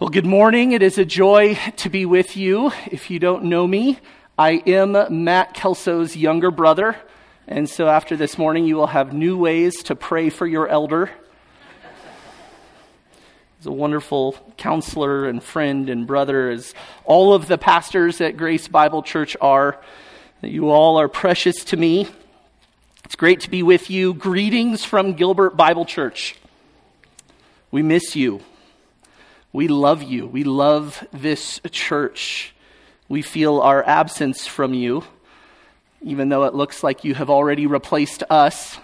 Well, good morning. It is a joy to be with you. If you don't know me, I am Matt Kelso's younger brother. And so after this morning, you will have new ways to pray for your elder. He's a wonderful counselor and friend and brother, as all of the pastors at Grace Bible Church are. You all are precious to me. It's great to be with you. Greetings from Gilbert Bible Church. We miss you. We love you. We love this church. We feel our absence from you, even though it looks like you have already replaced us.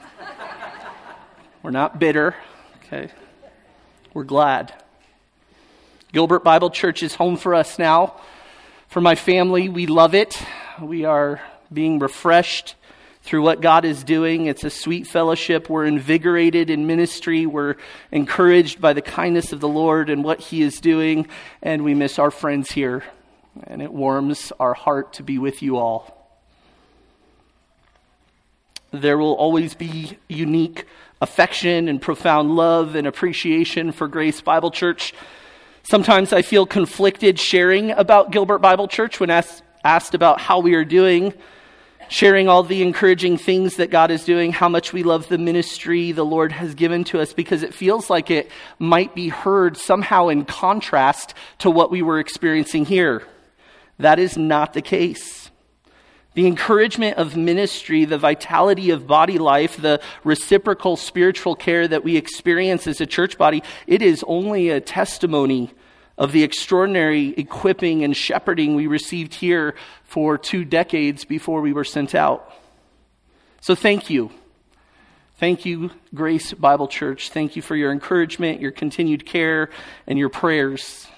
We're not bitter, okay? We're glad. Gilbert Bible Church is home for us now. For my family, we love it. We are being refreshed through what God is doing. It's a sweet fellowship. We're invigorated in ministry. We're encouraged by the kindness of the Lord and what He is doing. And we miss our friends here. And it warms our heart to be with you all. There will always be unique affection and profound love and appreciation for Grace Bible Church. Sometimes I feel conflicted sharing about Gilbert Bible Church when asked, asked about how we are doing sharing all the encouraging things that God is doing, how much we love the ministry the Lord has given to us, because it feels like it might be heard somehow in contrast to what we were experiencing here. That is not the case. The encouragement of ministry, the vitality of body life, the reciprocal spiritual care that we experience as a church body, it is only a testimony of the extraordinary equipping and shepherding we received here for two decades before we were sent out. So thank you. Thank you, Grace Bible Church. Thank you for your encouragement, your continued care, and your prayers.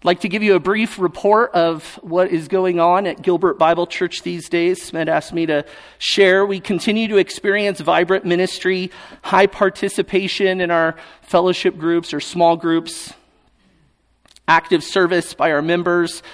I'd like to give you a brief report of what is going on at Gilbert Bible Church these days. Smed asked me to share. We continue to experience vibrant ministry, high participation in our fellowship groups or small groups, active service by our members.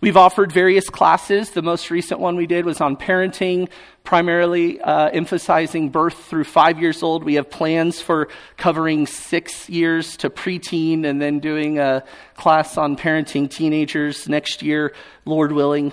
We've offered various classes. The most recent one we did was on parenting, primarily uh, emphasizing birth through five years old. We have plans for covering six years to preteen and then doing a class on parenting teenagers next year, Lord willing.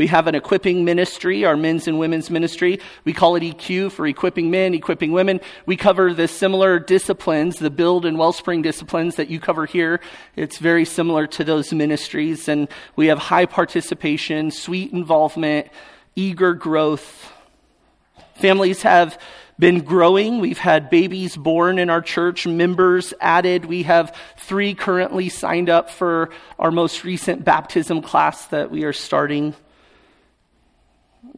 We have an equipping ministry, our men's and women's ministry. We call it EQ for equipping men, equipping women. We cover the similar disciplines, the build and wellspring disciplines that you cover here. It's very similar to those ministries. And we have high participation, sweet involvement, eager growth. Families have been growing. We've had babies born in our church, members added. We have three currently signed up for our most recent baptism class that we are starting.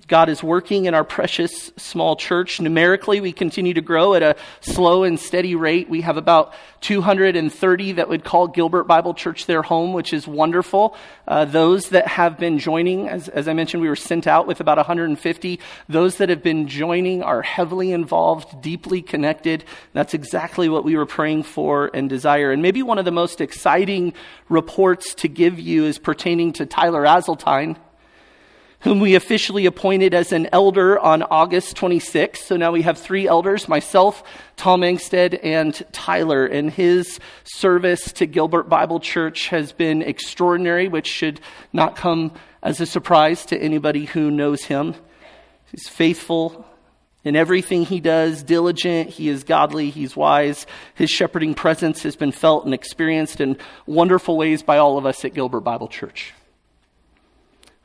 God is working in our precious small church. Numerically, we continue to grow at a slow and steady rate. We have about 230 that would call Gilbert Bible Church their home, which is wonderful. Uh, those that have been joining, as, as I mentioned, we were sent out with about 150. Those that have been joining are heavily involved, deeply connected. That's exactly what we were praying for and desire. And maybe one of the most exciting reports to give you is pertaining to Tyler Azeltine whom we officially appointed as an elder on August 26th. So now we have three elders myself, Tom Engstead, and Tyler. And his service to Gilbert Bible Church has been extraordinary, which should not come as a surprise to anybody who knows him. He's faithful in everything he does, diligent, he is godly, he's wise. His shepherding presence has been felt and experienced in wonderful ways by all of us at Gilbert Bible Church.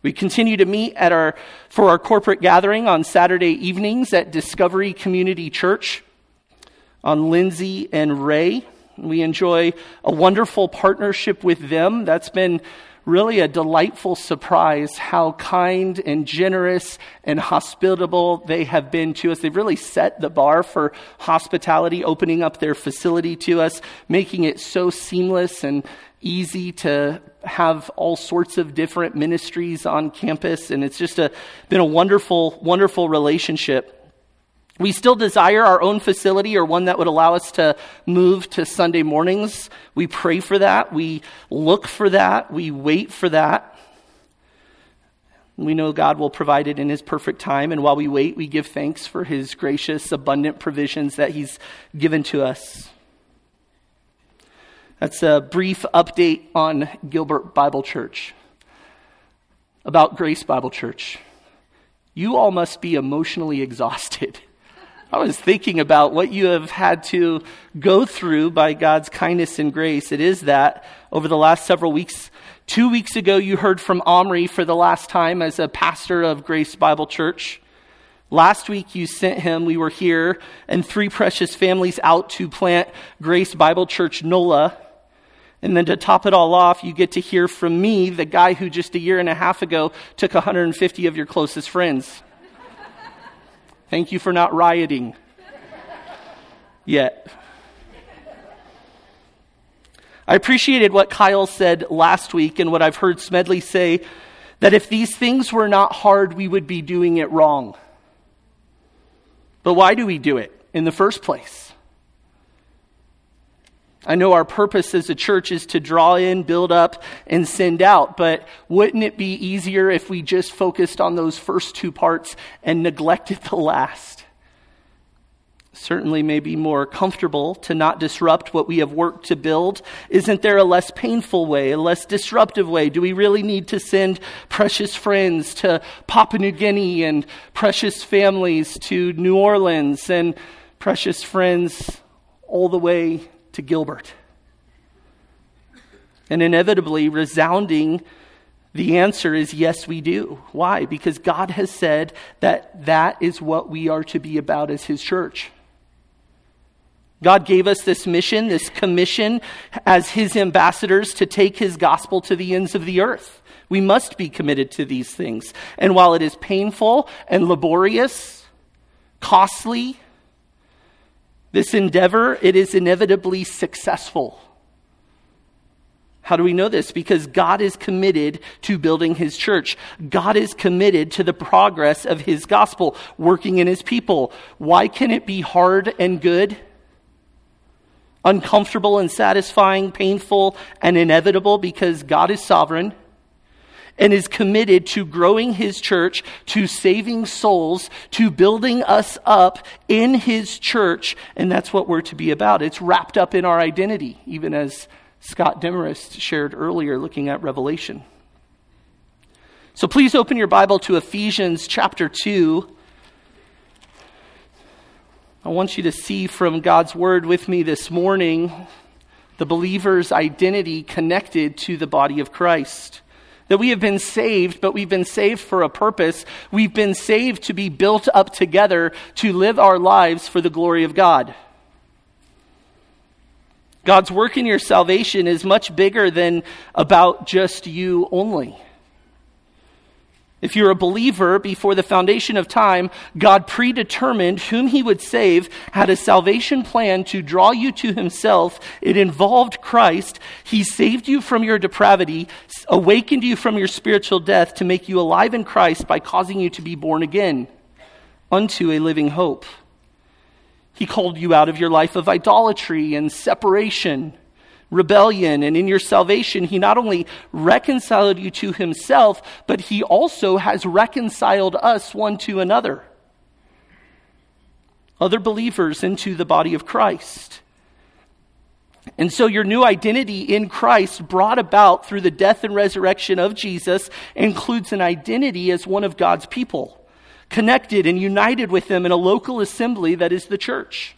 We continue to meet at our, for our corporate gathering on Saturday evenings at Discovery Community Church on Lindsay and Ray. We enjoy a wonderful partnership with them. That's been really a delightful surprise how kind and generous and hospitable they have been to us. They've really set the bar for hospitality, opening up their facility to us, making it so seamless and easy to have all sorts of different ministries on campus, and it's just a, been a wonderful, wonderful relationship. We still desire our own facility or one that would allow us to move to Sunday mornings. We pray for that. We look for that. We wait for that. We know God will provide it in His perfect time. And while we wait, we give thanks for His gracious, abundant provisions that He's given to us. That's a brief update on Gilbert Bible Church, about Grace Bible Church. You all must be emotionally exhausted. I was thinking about what you have had to go through by God's kindness and grace. It is that over the last several weeks, two weeks ago, you heard from Omri for the last time as a pastor of Grace Bible Church. Last week you sent him, we were here, and three precious families out to plant Grace Bible Church NOLA. And then to top it all off, you get to hear from me, the guy who just a year and a half ago took 150 of your closest friends. Thank you for not rioting yet. I appreciated what Kyle said last week and what I've heard Smedley say that if these things were not hard, we would be doing it wrong. But why do we do it in the first place? I know our purpose as a church is to draw in, build up, and send out, but wouldn't it be easier if we just focused on those first two parts and neglected the last? Certainly, may be more comfortable to not disrupt what we have worked to build. Isn't there a less painful way, a less disruptive way? Do we really need to send precious friends to Papua New Guinea and precious families to New Orleans and precious friends all the way to Gilbert. And inevitably, resounding, the answer is yes, we do. Why? Because God has said that that is what we are to be about as His church. God gave us this mission, this commission as His ambassadors to take His gospel to the ends of the earth. We must be committed to these things. And while it is painful and laborious, costly, this endeavor, it is inevitably successful. How do we know this? Because God is committed to building his church. God is committed to the progress of his gospel, working in his people. Why can it be hard and good? Uncomfortable and satisfying, painful and inevitable because God is sovereign and is committed to growing his church, to saving souls, to building us up in his church. And that's what we're to be about. It's wrapped up in our identity, even as Scott Demarest shared earlier looking at Revelation. So please open your Bible to Ephesians chapter 2. I want you to see from God's word with me this morning the believer's identity connected to the body of Christ. That we have been saved, but we've been saved for a purpose. We've been saved to be built up together to live our lives for the glory of God. God's work in your salvation is much bigger than about just you only. If you're a believer before the foundation of time, God predetermined whom he would save, had a salvation plan to draw you to himself. It involved Christ. He saved you from your depravity, awakened you from your spiritual death to make you alive in Christ by causing you to be born again unto a living hope. He called you out of your life of idolatry and separation rebellion. And in your salvation, He not only reconciled you to Himself, but He also has reconciled us one to another. Other believers into the body of Christ. And so, your new identity in Christ, brought about through the death and resurrection of Jesus, includes an identity as one of God's people, connected and united with them in a local assembly that is the church.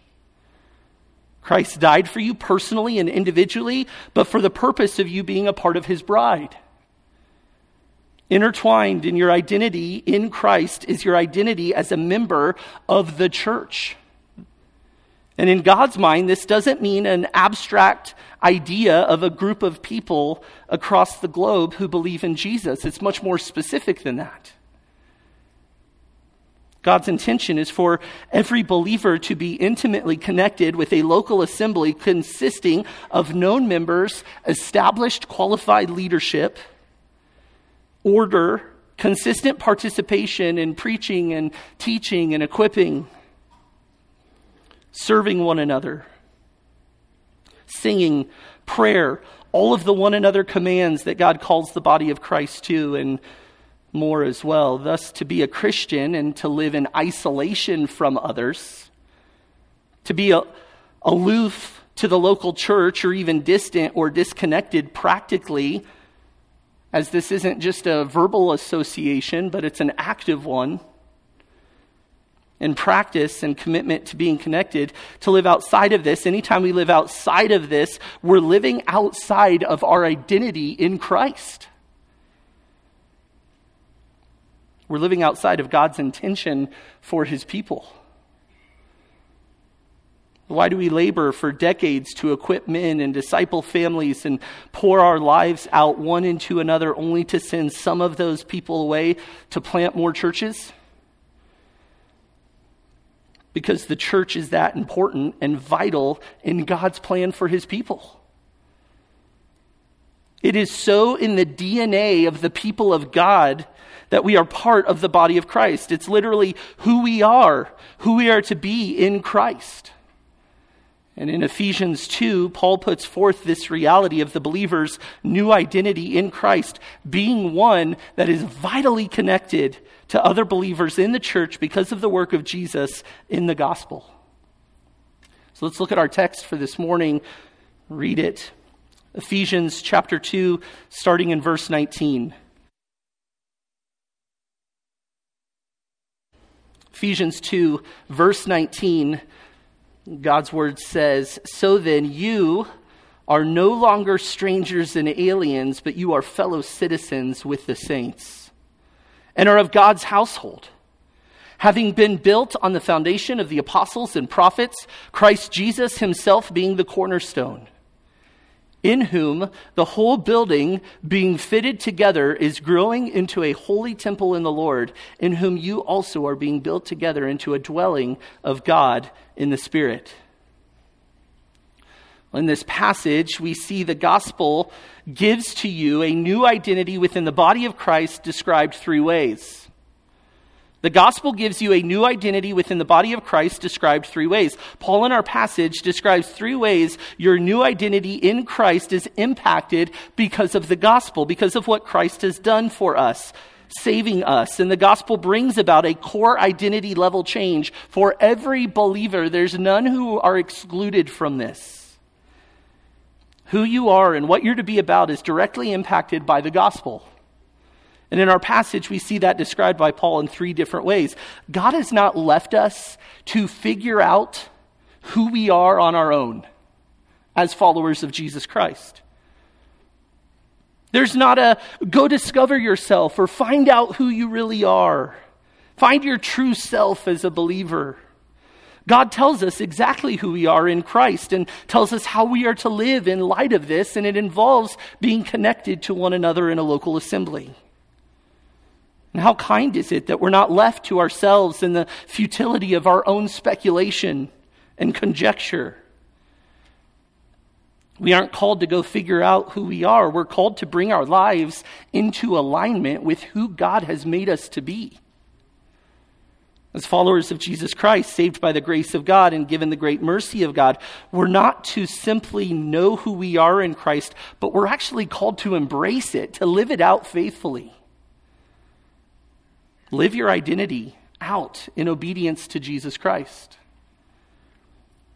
Christ died for you personally and individually, but for the purpose of you being a part of his bride. Intertwined in your identity in Christ is your identity as a member of the church. And in God's mind, this doesn't mean an abstract idea of a group of people across the globe who believe in Jesus. It's much more specific than that. God's intention is for every believer to be intimately connected with a local assembly consisting of known members, established qualified leadership, order, consistent participation in preaching and teaching and equipping, serving one another, singing, prayer, all of the one another commands that God calls the body of Christ to, and more as well. Thus, to be a Christian and to live in isolation from others, to be a, aloof to the local church or even distant or disconnected practically, as this isn't just a verbal association, but it's an active one. And practice and commitment to being connected to live outside of this. Anytime we live outside of this, we're living outside of our identity in Christ. We're living outside of God's intention for his people. Why do we labor for decades to equip men and disciple families and pour our lives out one into another only to send some of those people away to plant more churches? Because the church is that important and vital in God's plan for his people. It is so in the DNA of the people of God that we are part of the body of Christ. It's literally who we are, who we are to be in Christ. And in Ephesians 2, Paul puts forth this reality of the believer's new identity in Christ being one that is vitally connected to other believers in the church because of the work of Jesus in the gospel. So let's look at our text for this morning. Read it. Ephesians chapter 2, starting in verse 19. Ephesians 2, verse 19, God's word says, So then you are no longer strangers and aliens, but you are fellow citizens with the saints and are of God's household. Having been built on the foundation of the apostles and prophets, Christ Jesus himself being the cornerstone in whom the whole building being fitted together is growing into a holy temple in the Lord, in whom you also are being built together into a dwelling of God in the Spirit. In this passage, we see the gospel gives to you a new identity within the body of Christ described three ways. The gospel gives you a new identity within the body of Christ, described three ways. Paul, in our passage, describes three ways your new identity in Christ is impacted because of the gospel, because of what Christ has done for us, saving us. And the gospel brings about a core identity level change for every believer. There's none who are excluded from this. Who you are and what you're to be about is directly impacted by the gospel. And in our passage, we see that described by Paul in three different ways. God has not left us to figure out who we are on our own as followers of Jesus Christ. There's not a go discover yourself or find out who you really are. Find your true self as a believer. God tells us exactly who we are in Christ and tells us how we are to live in light of this, and it involves being connected to one another in a local assembly. And how kind is it that we're not left to ourselves in the futility of our own speculation and conjecture? We aren't called to go figure out who we are. We're called to bring our lives into alignment with who God has made us to be. As followers of Jesus Christ, saved by the grace of God and given the great mercy of God, we're not to simply know who we are in Christ, but we're actually called to embrace it, to live it out faithfully. Live your identity out in obedience to Jesus Christ.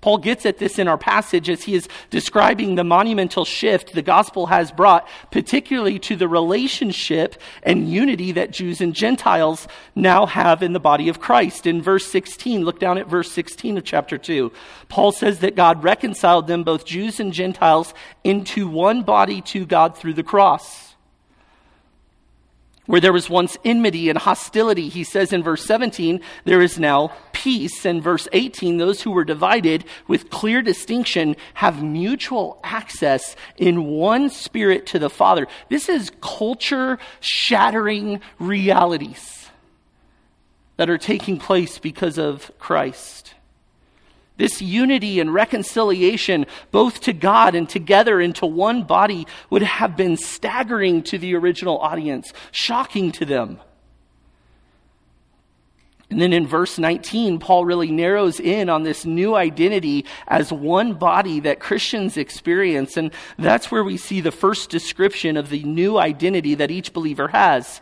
Paul gets at this in our passage as he is describing the monumental shift the gospel has brought, particularly to the relationship and unity that Jews and Gentiles now have in the body of Christ. In verse 16, look down at verse 16 of chapter 2. Paul says that God reconciled them, both Jews and Gentiles, into one body to God through the cross. Where there was once enmity and hostility, he says in verse 17, there is now peace. And verse 18, those who were divided with clear distinction have mutual access in one spirit to the Father. This is culture shattering realities that are taking place because of Christ. This unity and reconciliation, both to God and together into one body, would have been staggering to the original audience, shocking to them. And then in verse 19, Paul really narrows in on this new identity as one body that Christians experience. And that's where we see the first description of the new identity that each believer has.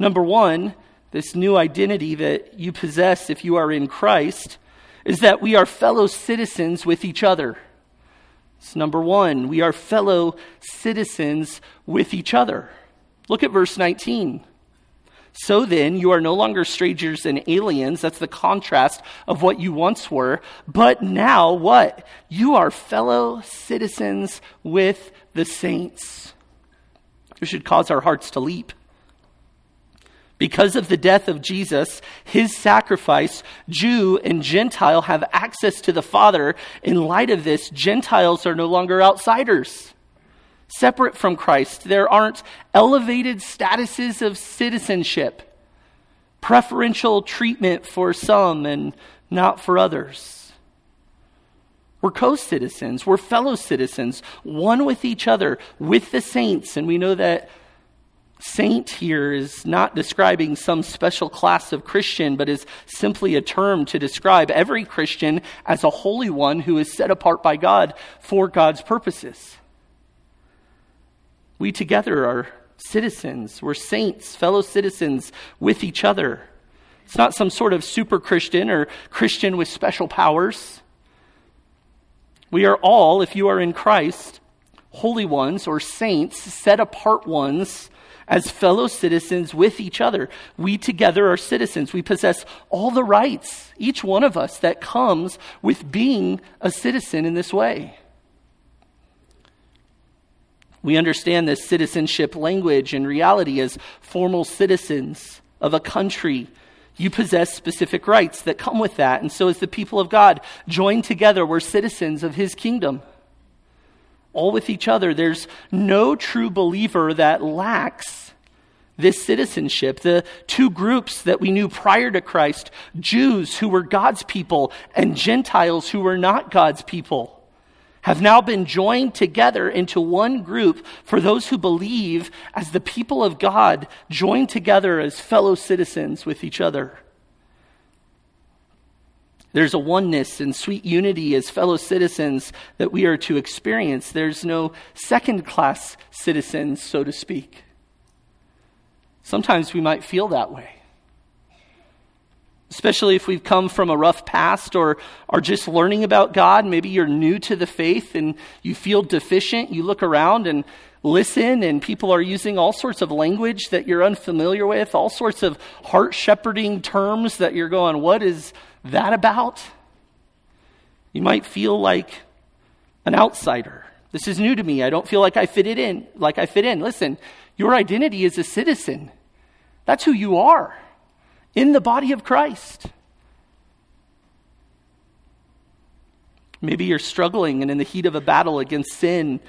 Number one, this new identity that you possess if you are in Christ is that we are fellow citizens with each other. It's number one, we are fellow citizens with each other. Look at verse 19. So then, you are no longer strangers and aliens. That's the contrast of what you once were. But now, what? You are fellow citizens with the saints. It should cause our hearts to leap. Because of the death of Jesus, his sacrifice, Jew and Gentile have access to the Father. In light of this, Gentiles are no longer outsiders, separate from Christ. There aren't elevated statuses of citizenship, preferential treatment for some and not for others. We're co citizens, we're fellow citizens, one with each other, with the saints, and we know that Saint here is not describing some special class of Christian, but is simply a term to describe every Christian as a holy one who is set apart by God for God's purposes. We together are citizens, we're saints, fellow citizens with each other. It's not some sort of super Christian or Christian with special powers. We are all, if you are in Christ, holy ones or saints, set apart ones as fellow citizens with each other. We together are citizens. We possess all the rights, each one of us, that comes with being a citizen in this way. We understand this citizenship language and reality as formal citizens of a country. You possess specific rights that come with that. And so, as the people of God joined together, we're citizens of His kingdom all with each other. There's no true believer that lacks this citizenship. The two groups that we knew prior to Christ Jews who were God's people and Gentiles who were not God's people have now been joined together into one group for those who believe as the people of God, joined together as fellow citizens with each other. There's a oneness and sweet unity as fellow citizens that we are to experience. There's no second class citizens, so to speak. Sometimes we might feel that way. Especially if we've come from a rough past or are just learning about God. Maybe you're new to the faith and you feel deficient. You look around and listen, and people are using all sorts of language that you're unfamiliar with, all sorts of heart shepherding terms that you're going, What is that about? You might feel like an outsider. This is new to me. I don't feel like I fit it in, like I fit in. Listen, your identity is a citizen. That's who you are in the body of Christ. Maybe you're struggling and in the heat of a battle against sin.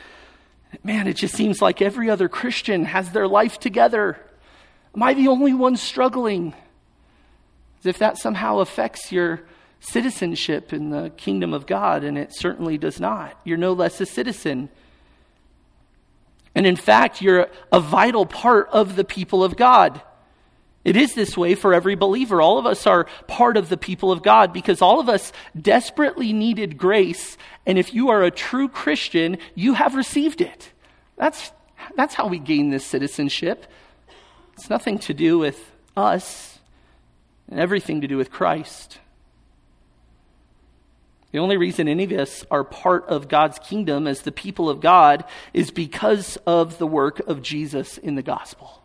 Man, it just seems like every other Christian has their life together. Am I the only one struggling? as if that somehow affects your citizenship in the kingdom of God, and it certainly does not. You're no less a citizen. And in fact, you're a vital part of the people of God. It is this way for every believer. All of us are part of the people of God because all of us desperately needed grace. And if you are a true Christian, you have received it. That's, that's how we gain this citizenship. It's nothing to do with us, and everything to do with Christ. The only reason any of us are part of God's kingdom as the people of God is because of the work of Jesus in the gospel.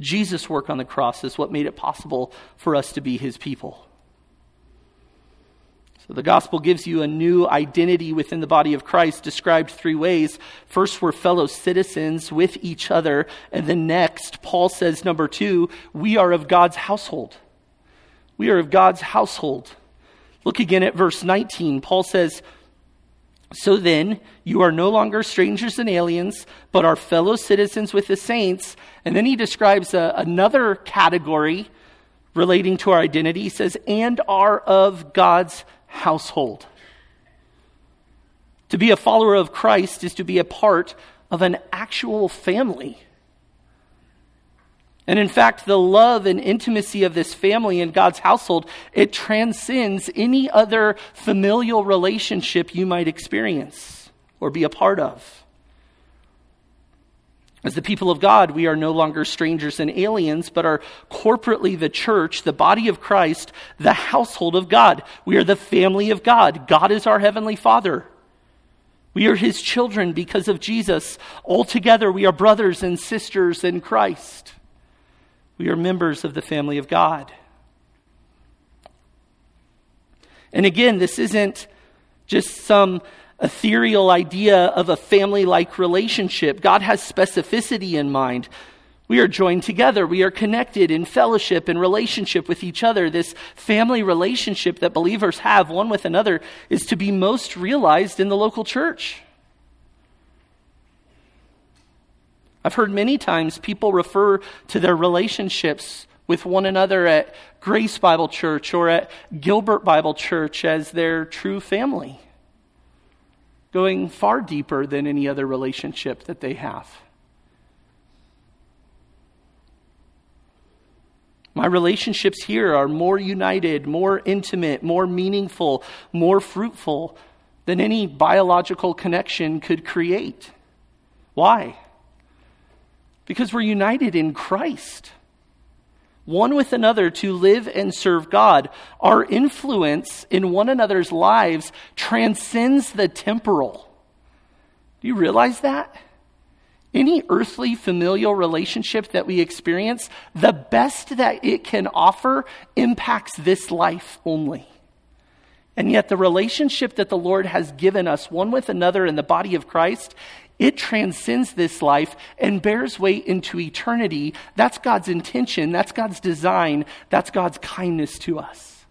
Jesus' work on the cross is what made it possible for us to be his people. So the gospel gives you a new identity within the body of Christ, described three ways. First, we're fellow citizens with each other. And then next, Paul says, number two, we are of God's household. We are of God's household. Look again at verse 19. Paul says, So then, you are no longer strangers and aliens, but are fellow citizens with the saints. And then he describes a, another category relating to our identity. He says, And are of God's household. To be a follower of Christ is to be a part of an actual family. And in fact, the love and intimacy of this family in God's household, it transcends any other familial relationship you might experience or be a part of. As the people of God, we are no longer strangers and aliens, but are corporately the church, the body of Christ, the household of God. We are the family of God. God is our heavenly Father. We are his children because of Jesus. Altogether, we are brothers and sisters in Christ. We are members of the family of God. And again, this isn't just some ethereal idea of a family like relationship. God has specificity in mind. We are joined together. We are connected in fellowship and relationship with each other. This family relationship that believers have one with another is to be most realized in the local church. I've heard many times people refer to their relationships with one another at Grace Bible Church or at Gilbert Bible Church as their true family, going far deeper than any other relationship that they have. My relationships here are more united, more intimate, more meaningful, more fruitful than any biological connection could create. Why? Because we're united in Christ, one with another to live and serve God. Our influence in one another's lives transcends the temporal. Do you realize that? Any earthly familial relationship that we experience, the best that it can offer impacts this life only. And yet, the relationship that the Lord has given us, one with another in the body of Christ, it transcends this life and bears weight into eternity. That's God's intention. That's God's design. That's God's kindness to us.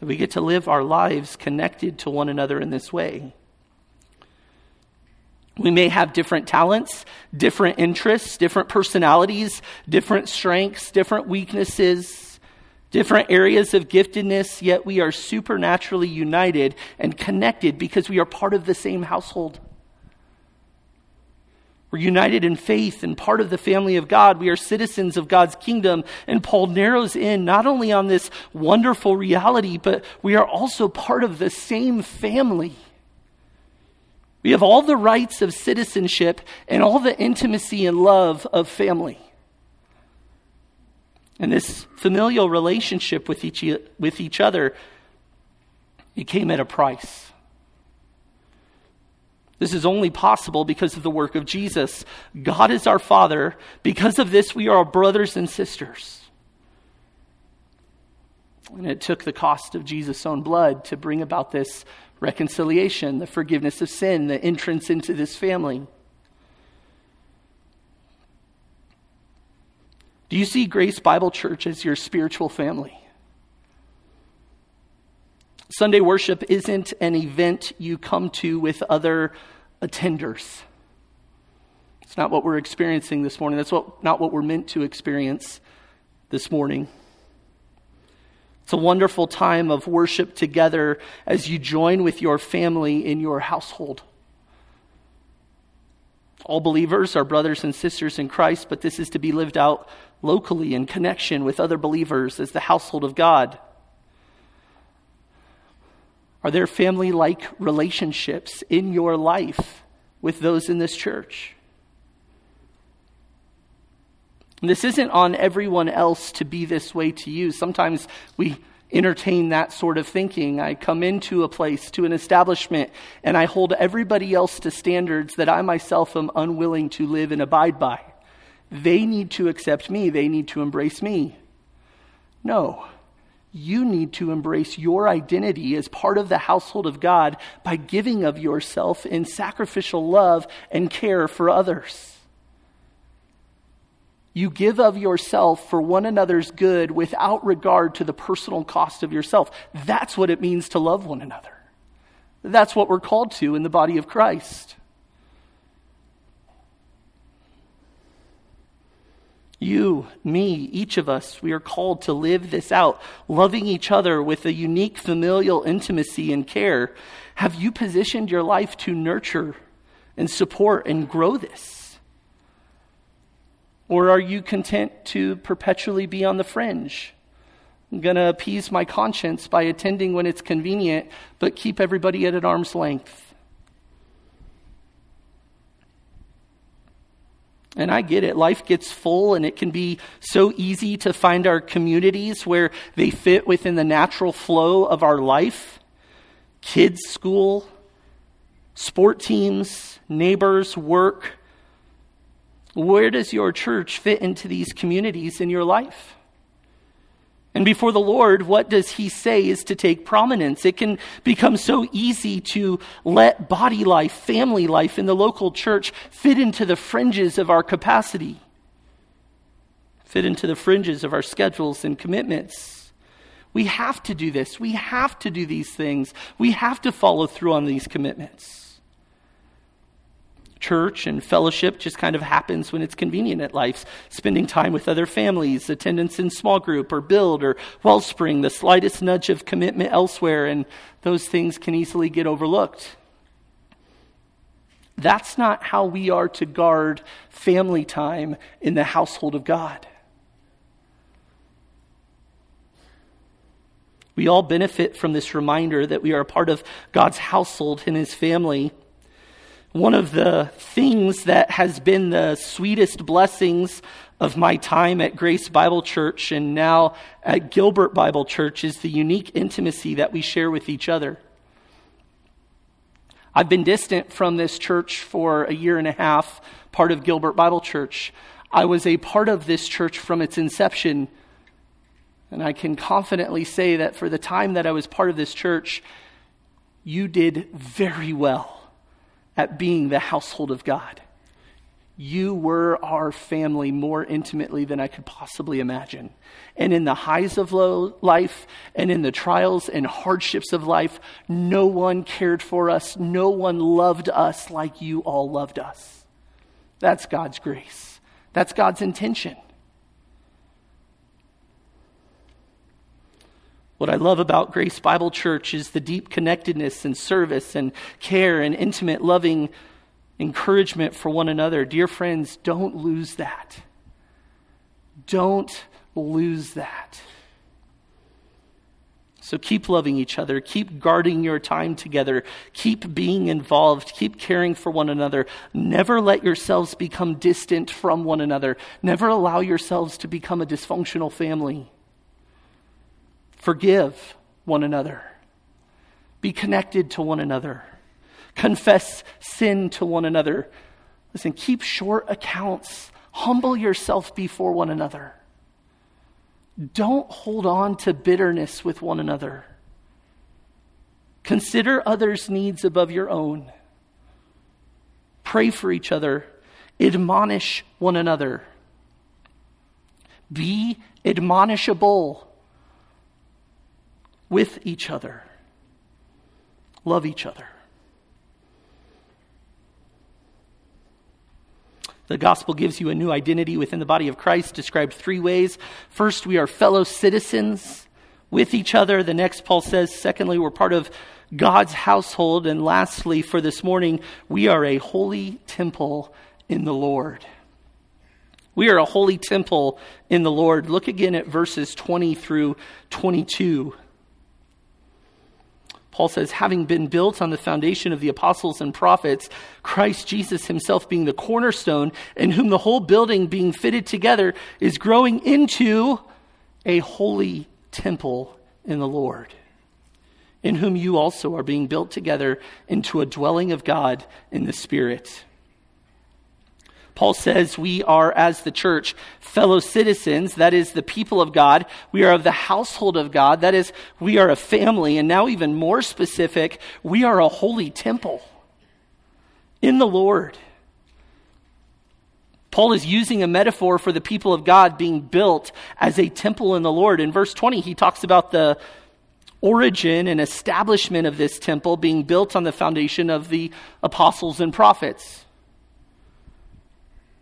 We get to live our lives connected to one another in this way. We may have different talents, different interests, different personalities, different strengths, different weaknesses, different areas of giftedness, yet we are supernaturally united and connected because we are part of the same household. We're united in faith and part of the family of God. We are citizens of God's kingdom. And Paul narrows in not only on this wonderful reality, but we are also part of the same family. We have all the rights of citizenship and all the intimacy and love of family. And this familial relationship with each, with each other, it came at a price. This is only possible because of the work of Jesus. God is our Father. Because of this, we are brothers and sisters. And it took the cost of Jesus' own blood to bring about this reconciliation, the forgiveness of sin, the entrance into this family. Do you see Grace Bible Church as your spiritual family? Sunday worship isn't an event you come to with other attenders. It's not what we're experiencing this morning. That's what, not what we're meant to experience this morning. It's a wonderful time of worship together as you join with your family in your household. All believers are brothers and sisters in Christ, but this is to be lived out locally in connection with other believers as the household of God. Are there family like relationships in your life with those in this church? And this isn't on everyone else to be this way to you. Sometimes we entertain that sort of thinking. I come into a place, to an establishment, and I hold everybody else to standards that I myself am unwilling to live and abide by. They need to accept me, they need to embrace me. No. You need to embrace your identity as part of the household of God by giving of yourself in sacrificial love and care for others. You give of yourself for one another's good without regard to the personal cost of yourself. That's what it means to love one another. That's what we're called to in the body of Christ. You, me, each of us, we are called to live this out, loving each other with a unique familial intimacy and care. Have you positioned your life to nurture and support and grow this? Or are you content to perpetually be on the fringe? I'm going to appease my conscience by attending when it's convenient, but keep everybody at an arm's length. And I get it. Life gets full, and it can be so easy to find our communities where they fit within the natural flow of our life kids' school, sport teams, neighbors, work. Where does your church fit into these communities in your life? And before the Lord, what does He say is to take prominence? It can become so easy to let body life, family life in the local church fit into the fringes of our capacity, fit into the fringes of our schedules and commitments. We have to do this. We have to do these things. We have to follow through on these commitments church and fellowship just kind of happens when it's convenient at life. Spending time with other families, attendance in small group or build or wellspring, the slightest nudge of commitment elsewhere, and those things can easily get overlooked. That's not how we are to guard family time in the household of God. We all benefit from this reminder that we are a part of God's household and His family. One of the things that has been the sweetest blessings of my time at Grace Bible Church and now at Gilbert Bible Church is the unique intimacy that we share with each other. I've been distant from this church for a year and a half, part of Gilbert Bible Church. I was a part of this church from its inception, and I can confidently say that for the time that I was part of this church, you did very well at being the household of God. You were our family more intimately than I could possibly imagine. And in the highs of life and in the trials and hardships of life, no one cared for us. No one loved us like you all loved us. That's God's grace. That's God's intention. What I love about Grace Bible Church is the deep connectedness and service and care and intimate, loving encouragement for one another. Dear friends, don't lose that. Don't lose that. So keep loving each other. Keep guarding your time together. Keep being involved. Keep caring for one another. Never let yourselves become distant from one another. Never allow yourselves to become a dysfunctional family. Forgive one another. Be connected to one another. Confess sin to one another. Listen, keep short accounts. Humble yourself before one another. Don't hold on to bitterness with one another. Consider others' needs above your own. Pray for each other. Admonish one another. Be admonishable with each other. Love each other. The gospel gives you a new identity within the body of Christ, described three ways. First, we are fellow citizens with each other. The next, Paul says, secondly, we're part of God's household. And lastly, for this morning, we are a holy temple in the Lord. We are a holy temple in the Lord. Look again at verses 20 through 22. Paul says, having been built on the foundation of the apostles and prophets, Christ Jesus himself being the cornerstone, in whom the whole building being fitted together is growing into a holy temple in the Lord, in whom you also are being built together into a dwelling of God in the Spirit. Paul says we are, as the church, fellow citizens, that is, the people of God. We are of the household of God, that is, we are a family. And now, even more specific, we are a holy temple in the Lord. Paul is using a metaphor for the people of God being built as a temple in the Lord. In verse 20, he talks about the origin and establishment of this temple being built on the foundation of the apostles and prophets.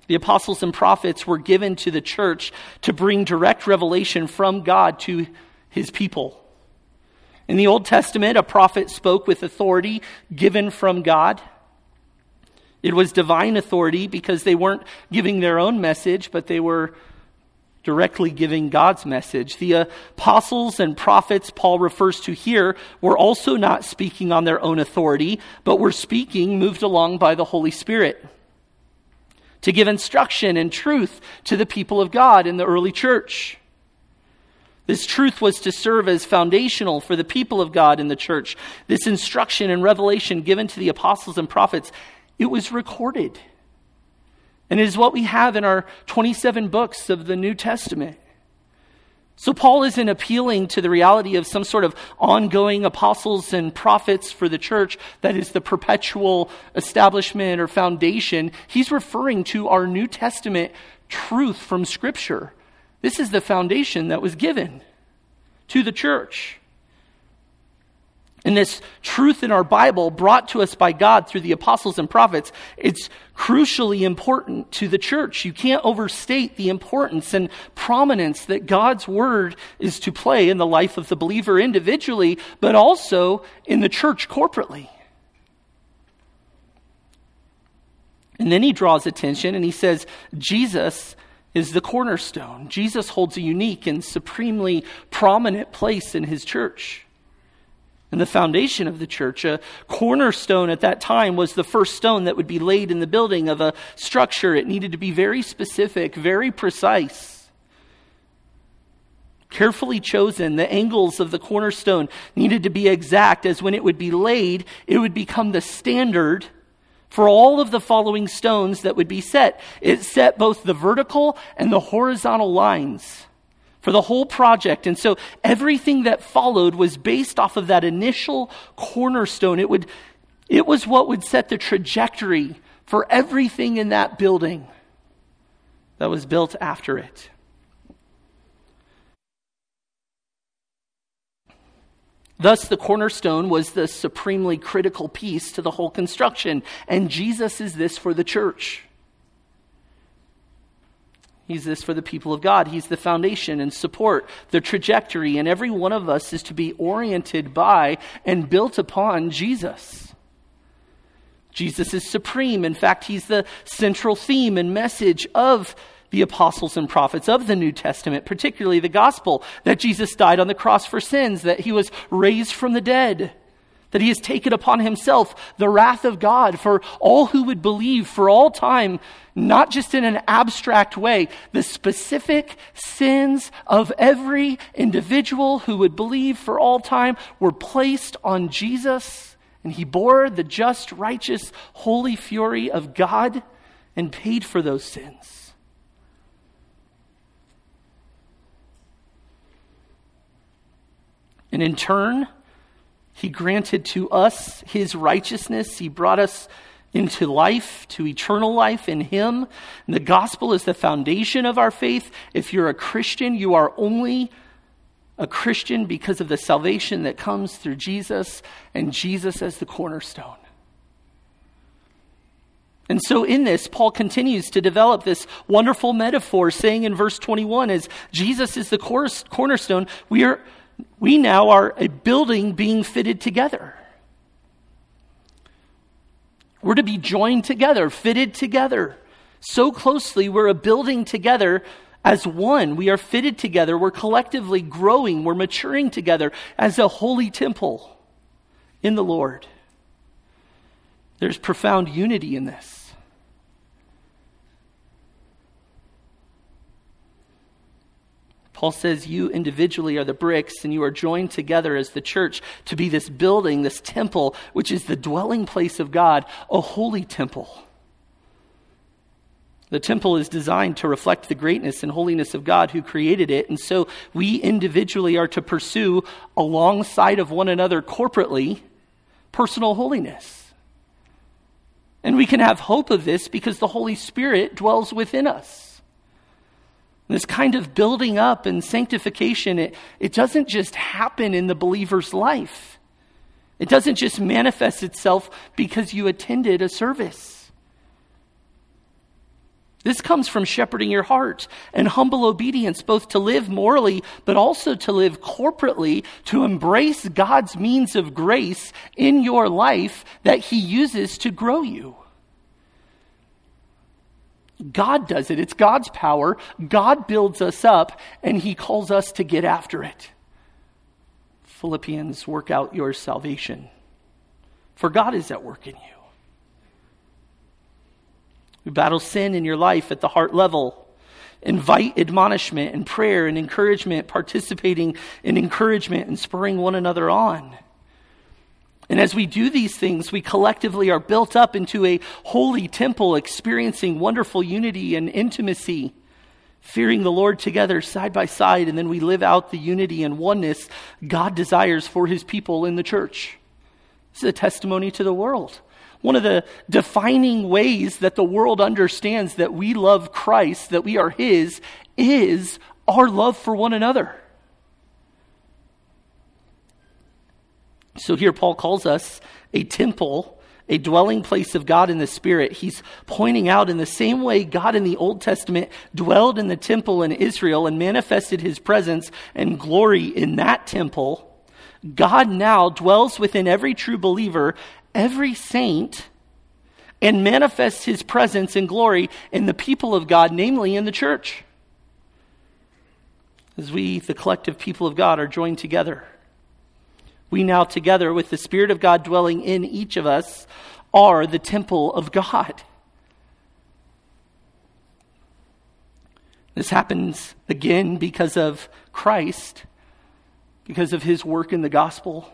The apostles and prophets were given to the church to bring direct revelation from God to his people. In the Old Testament, a prophet spoke with authority given from God. It was divine authority because they weren't giving their own message, but they were directly giving God's message. The apostles and prophets Paul refers to here were also not speaking on their own authority, but were speaking moved along by the Holy Spirit to give instruction and truth to the people of God in the early church. This truth was to serve as foundational for the people of God in the church. This instruction and revelation given to the apostles and prophets, it was recorded. And it is what we have in our 27 books of the New Testament. So, Paul isn't appealing to the reality of some sort of ongoing apostles and prophets for the church that is the perpetual establishment or foundation. He's referring to our New Testament truth from Scripture. This is the foundation that was given to the church. And this truth in our Bible, brought to us by God through the apostles and prophets, it's crucially important to the church. You can't overstate the importance and prominence that God's word is to play in the life of the believer individually, but also in the church corporately. And then he draws attention and he says, Jesus is the cornerstone. Jesus holds a unique and supremely prominent place in his church and the foundation of the church. A cornerstone at that time was the first stone that would be laid in the building of a structure. It needed to be very specific, very precise. Carefully chosen, the angles of the cornerstone needed to be exact, as when it would be laid, it would become the standard for all of the following stones that would be set. It set both the vertical and the horizontal lines for the whole project. And so everything that followed was based off of that initial cornerstone. It, would, it was what would set the trajectory for everything in that building that was built after it. Thus, the cornerstone was the supremely critical piece to the whole construction, and Jesus is this for the church. He's this for the people of God. He's the foundation and support, the trajectory, and every one of us is to be oriented by and built upon Jesus. Jesus is supreme. In fact, he's the central theme and message of the apostles and prophets of the New Testament, particularly the gospel that Jesus died on the cross for sins, that he was raised from the dead that he has taken upon himself the wrath of God for all who would believe for all time, not just in an abstract way, the specific sins of every individual who would believe for all time were placed on Jesus, and he bore the just, righteous, holy fury of God and paid for those sins. And in turn, he granted to us his righteousness. He brought us into life, to eternal life in him. And the gospel is the foundation of our faith. If you're a Christian, you are only a Christian because of the salvation that comes through Jesus and Jesus as the cornerstone. And so, in this, Paul continues to develop this wonderful metaphor, saying in verse 21 as Jesus is the cornerstone, we are we now are a building being fitted together. We're to be joined together, fitted together. So closely, we're a building together as one. We are fitted together. We're collectively growing. We're maturing together as a holy temple in the Lord. There's profound unity in this. Paul says you individually are the bricks, and you are joined together as the church to be this building, this temple, which is the dwelling place of God, a holy temple. The temple is designed to reflect the greatness and holiness of God who created it, and so we individually are to pursue, alongside of one another corporately, personal holiness. And we can have hope of this because the Holy Spirit dwells within us. This kind of building up and sanctification, it, it doesn't just happen in the believer's life. It doesn't just manifest itself because you attended a service. This comes from shepherding your heart and humble obedience, both to live morally, but also to live corporately, to embrace God's means of grace in your life that He uses to grow you. God does it. It's God's power. God builds us up, and He calls us to get after it. Philippians, work out your salvation, for God is at work in you. We battle sin in your life at the heart level. invite admonishment and prayer and encouragement, participating in encouragement and spurring one another on. And as we do these things, we collectively are built up into a holy temple, experiencing wonderful unity and intimacy, fearing the Lord together side by side, and then we live out the unity and oneness God desires for his people in the church. This is a testimony to the world. One of the defining ways that the world understands that we love Christ, that we are his, is our love for one another. So here Paul calls us a temple, a dwelling place of God in the Spirit. He's pointing out in the same way God in the Old Testament dwelled in the temple in Israel and manifested his presence and glory in that temple. God now dwells within every true believer, every saint, and manifests his presence and glory in the people of God, namely in the church. As we, the collective people of God, are joined together we now, together with the Spirit of God dwelling in each of us, are the temple of God. This happens again because of Christ, because of his work in the gospel.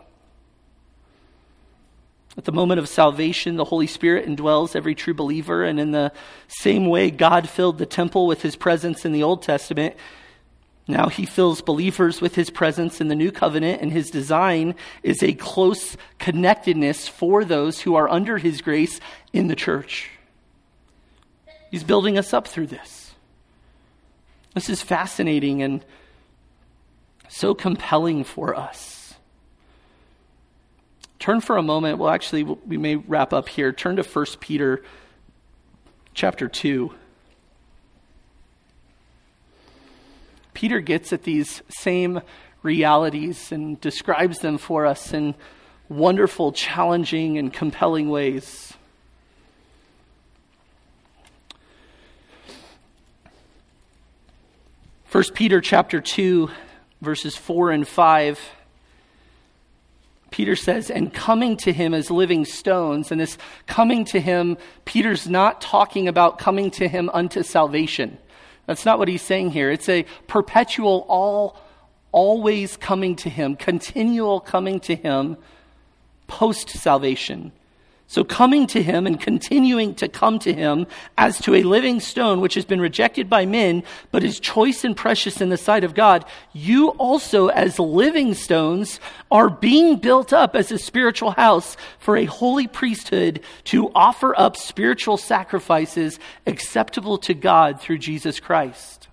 At the moment of salvation, the Holy Spirit indwells every true believer, and in the same way God filled the temple with his presence in the Old Testament, now he fills believers with his presence in the new covenant, and his design is a close connectedness for those who are under his grace in the church. He's building us up through this. This is fascinating and so compelling for us. Turn for a moment. Well, actually, we may wrap up here. Turn to 1 Peter chapter 2. Peter gets at these same realities and describes them for us in wonderful, challenging, and compelling ways. First Peter chapter 2 verses 4 and 5 Peter says, and coming to him as living stones. And this coming to him, Peter's not talking about coming to him unto salvation. That's not what he's saying here. It's a perpetual, all, always coming to him, continual coming to him post salvation. So, coming to him and continuing to come to him as to a living stone which has been rejected by men, but is choice and precious in the sight of God, you also, as living stones, are being built up as a spiritual house for a holy priesthood to offer up spiritual sacrifices acceptable to God through Jesus Christ.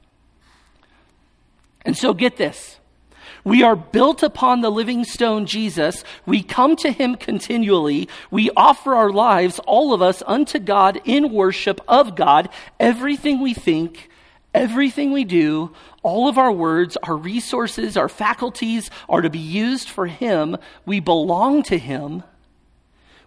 And so, get this. We are built upon the living stone, Jesus. We come to him continually. We offer our lives, all of us, unto God in worship of God. Everything we think, everything we do, all of our words, our resources, our faculties are to be used for him. We belong to him.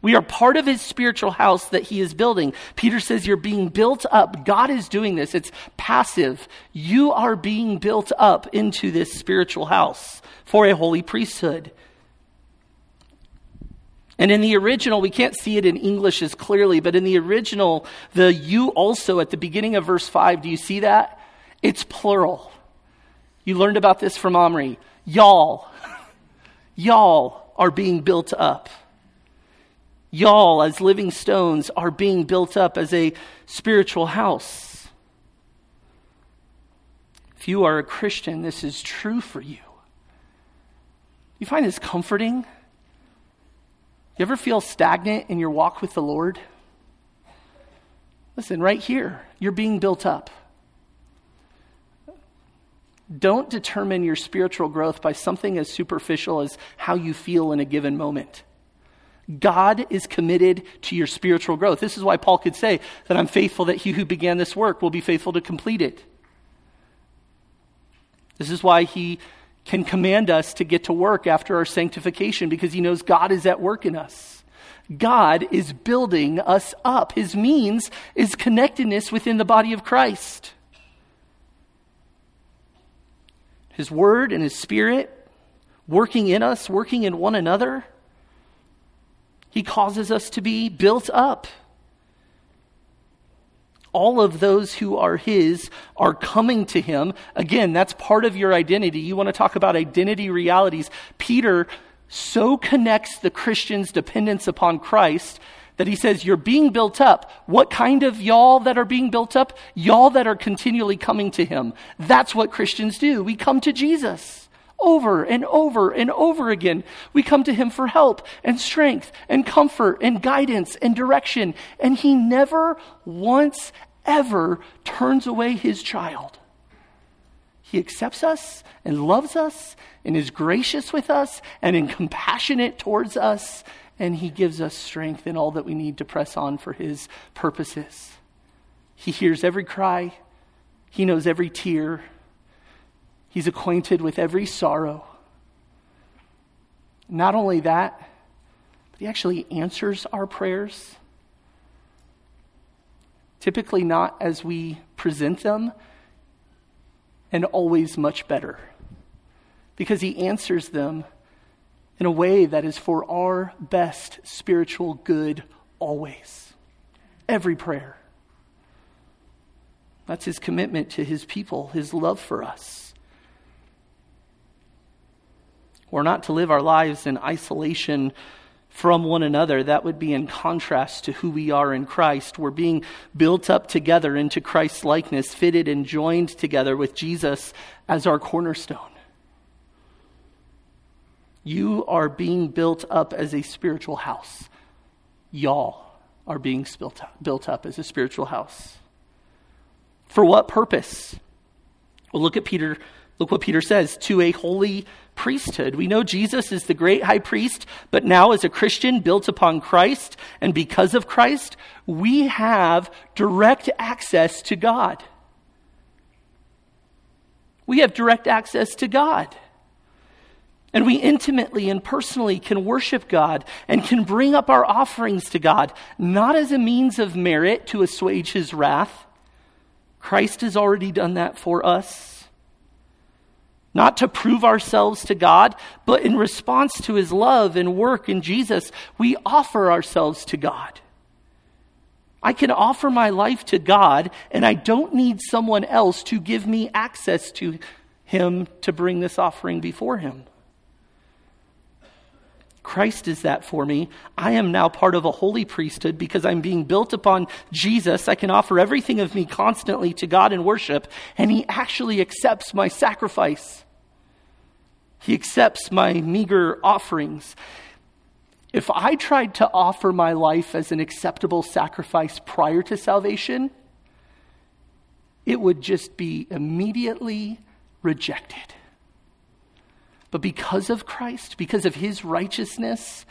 We are part of his spiritual house that he is building. Peter says you're being built up. God is doing this. It's passive. You are being built up into this spiritual house for a holy priesthood. And in the original, we can't see it in English as clearly, but in the original, the you also at the beginning of verse 5, do you see that? It's plural. You learned about this from Omri. Y'all. Y'all are being built up y'all, as living stones, are being built up as a spiritual house. If you are a Christian, this is true for you. You find this comforting? You ever feel stagnant in your walk with the Lord? Listen, right here, you're being built up. Don't determine your spiritual growth by something as superficial as how you feel in a given moment. God is committed to your spiritual growth. This is why Paul could say that I'm faithful that he who began this work will be faithful to complete it. This is why he can command us to get to work after our sanctification because he knows God is at work in us. God is building us up. His means is connectedness within the body of Christ. His word and his spirit working in us, working in one another he causes us to be built up. All of those who are His are coming to Him. Again, that's part of your identity. You want to talk about identity realities. Peter so connects the Christian's dependence upon Christ that he says, You're being built up. What kind of y'all that are being built up? Y'all that are continually coming to him. That's what Christians do. We come to Jesus over and over and over again. We come to him for help and strength and comfort and guidance and direction. And he never once ever turns away his child. He accepts us and loves us and is gracious with us and is compassionate towards us and He gives us strength in all that we need to press on for His purposes. He hears every cry, He knows every tear, He's acquainted with every sorrow. Not only that, but He actually answers our prayers. Typically, not as we present them, and always much better. Because He answers them in a way that is for our best spiritual good always. Every prayer. That's his commitment to his people, his love for us. We're not to live our lives in isolation from one another. That would be in contrast to who we are in Christ. We're being built up together into Christ's likeness, fitted and joined together with Jesus as our cornerstone. You are being built up as a spiritual house. Y'all are being built up, as a spiritual house. For what purpose? Well, look at Peter. Look what Peter says to a holy priesthood. We know Jesus is the great high priest, but now as a Christian built upon Christ, and because of Christ, we have direct access to God. We have direct access to God. And we intimately and personally can worship God and can bring up our offerings to God, not as a means of merit to assuage his wrath. Christ has already done that for us. Not to prove ourselves to God, but in response to his love and work in Jesus, we offer ourselves to God. I can offer my life to God, and I don't need someone else to give me access to him to bring this offering before him. Christ is that for me. I am now part of a holy priesthood because I'm being built upon Jesus. I can offer everything of me constantly to God in worship, and He actually accepts my sacrifice. He accepts my meager offerings. If I tried to offer my life as an acceptable sacrifice prior to salvation, it would just be immediately rejected. But because of Christ, because of his righteousness,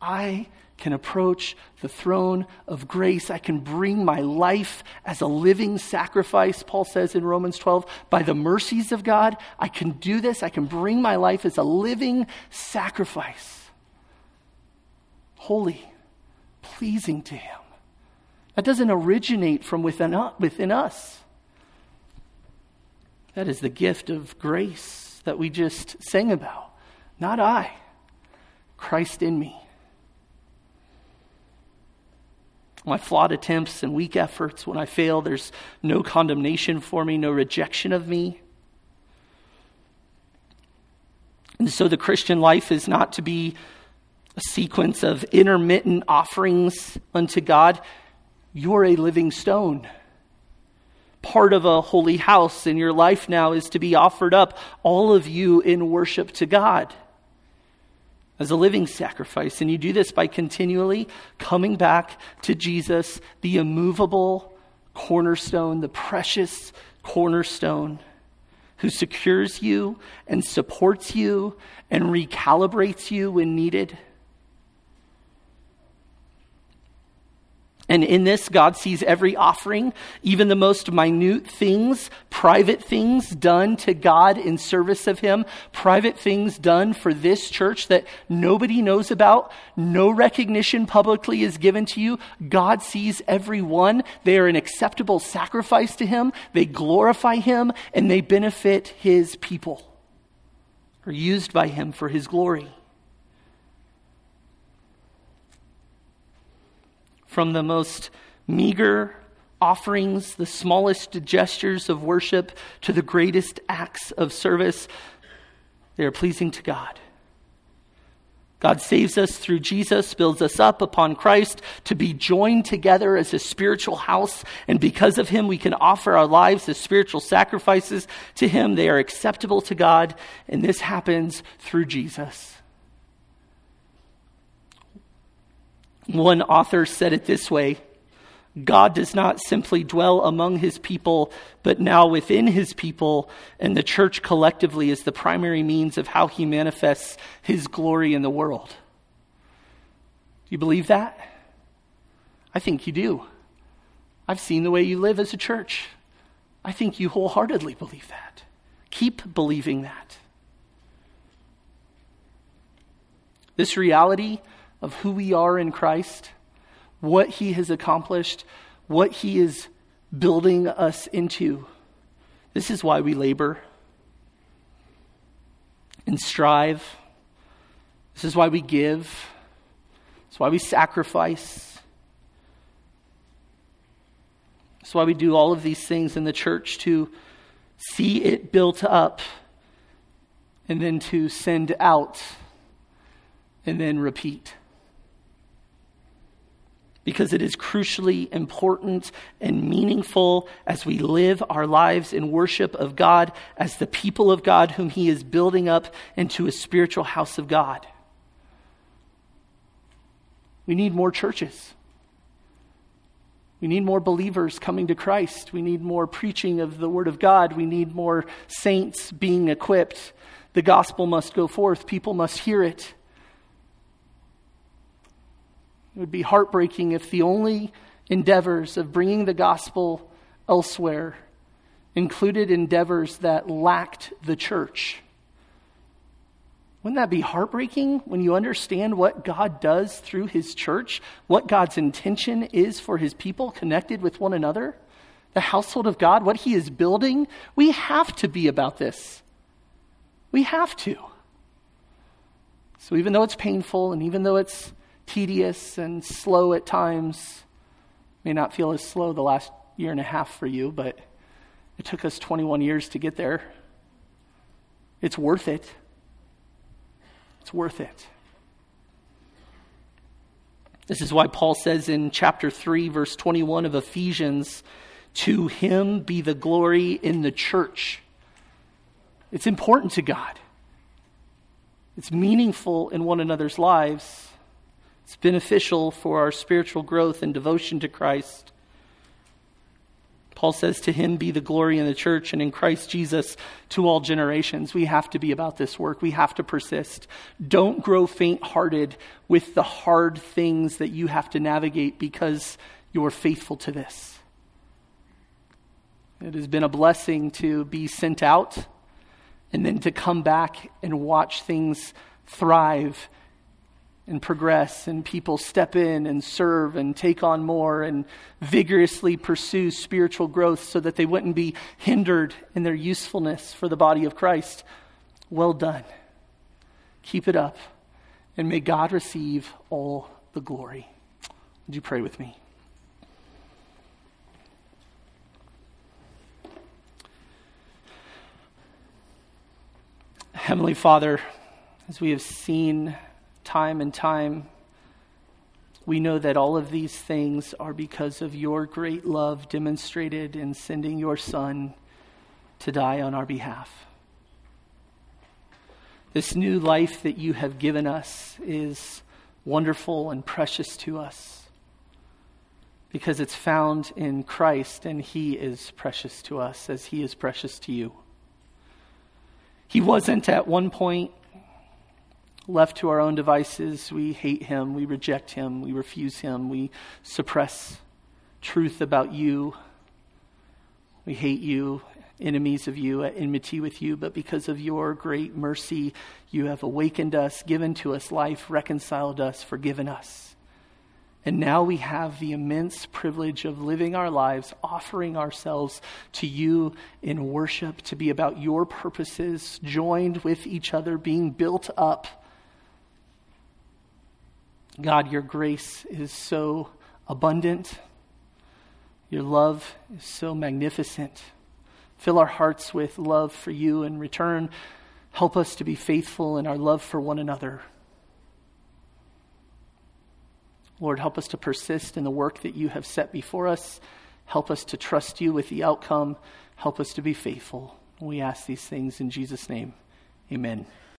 I can approach the throne of grace. I can bring my life as a living sacrifice, Paul says in Romans 12. By the mercies of God, I can do this. I can bring my life as a living sacrifice, holy, pleasing to Him. That doesn't originate from within us. That is the gift of grace that we just sang about. Not I, Christ in me. My flawed attempts and weak efforts, when I fail, there's no condemnation for me, no rejection of me. And so the Christian life is not to be a sequence of intermittent offerings unto God. You're a living stone part of a holy house, and your life now is to be offered up, all of you in worship to God as a living sacrifice. And you do this by continually coming back to Jesus, the immovable cornerstone, the precious cornerstone, who secures you and supports you and recalibrates you when needed. And in this, God sees every offering, even the most minute things, private things done to God in service of Him, private things done for this church that nobody knows about, no recognition publicly is given to you. God sees every one. They are an acceptable sacrifice to Him, they glorify Him, and they benefit His people, are used by Him for His glory. From the most meager offerings, the smallest gestures of worship, to the greatest acts of service, they are pleasing to God. God saves us through Jesus, builds us up upon Christ to be joined together as a spiritual house. And because of Him, we can offer our lives as spiritual sacrifices to Him. They are acceptable to God. And this happens through Jesus. One author said it this way God does not simply dwell among his people, but now within his people, and the church collectively is the primary means of how he manifests his glory in the world. Do you believe that? I think you do. I've seen the way you live as a church. I think you wholeheartedly believe that. Keep believing that. This reality of who we are in Christ what he has accomplished, what he is building us into. This is why we labor and strive. This is why we give. It's why we sacrifice. It's why we do all of these things in the church to see it built up and then to send out and then repeat because it is crucially important and meaningful as we live our lives in worship of God as the people of God whom He is building up into a spiritual house of God. We need more churches. We need more believers coming to Christ. We need more preaching of the Word of God. We need more saints being equipped. The gospel must go forth, people must hear it. It would be heartbreaking if the only endeavors of bringing the gospel elsewhere included endeavors that lacked the church. Wouldn't that be heartbreaking when you understand what God does through his church, what God's intention is for his people connected with one another? The household of God, what he is building? We have to be about this. We have to. So even though it's painful and even though it's tedious and slow at times. May not feel as slow the last year and a half for you, but it took us 21 years to get there. It's worth it. It's worth it. This is why Paul says in chapter 3, verse 21 of Ephesians, To him be the glory in the church. It's important to God, it's meaningful in one another's lives. It's beneficial for our spiritual growth and devotion to Christ. Paul says, To him be the glory in the church and in Christ Jesus to all generations. We have to be about this work. We have to persist. Don't grow faint hearted with the hard things that you have to navigate because you're faithful to this. It has been a blessing to be sent out and then to come back and watch things thrive and progress, and people step in and serve and take on more and vigorously pursue spiritual growth so that they wouldn't be hindered in their usefulness for the body of Christ. Well done. Keep it up, and may God receive all the glory. Would you pray with me? Heavenly Father, as we have seen time and time, we know that all of these things are because of your great love demonstrated in sending your Son to die on our behalf. This new life that you have given us is wonderful and precious to us because it's found in Christ and He is precious to us as He is precious to you. He wasn't at one point Left to our own devices, we hate him, we reject him, we refuse him, we suppress truth about you. We hate you, enemies of you, at enmity with you, but because of your great mercy, you have awakened us, given to us life, reconciled us, forgiven us. And now we have the immense privilege of living our lives, offering ourselves to you in worship, to be about your purposes, joined with each other, being built up God, your grace is so abundant. Your love is so magnificent. Fill our hearts with love for you in return. Help us to be faithful in our love for one another. Lord, help us to persist in the work that you have set before us. Help us to trust you with the outcome. Help us to be faithful. We ask these things in Jesus' name. Amen.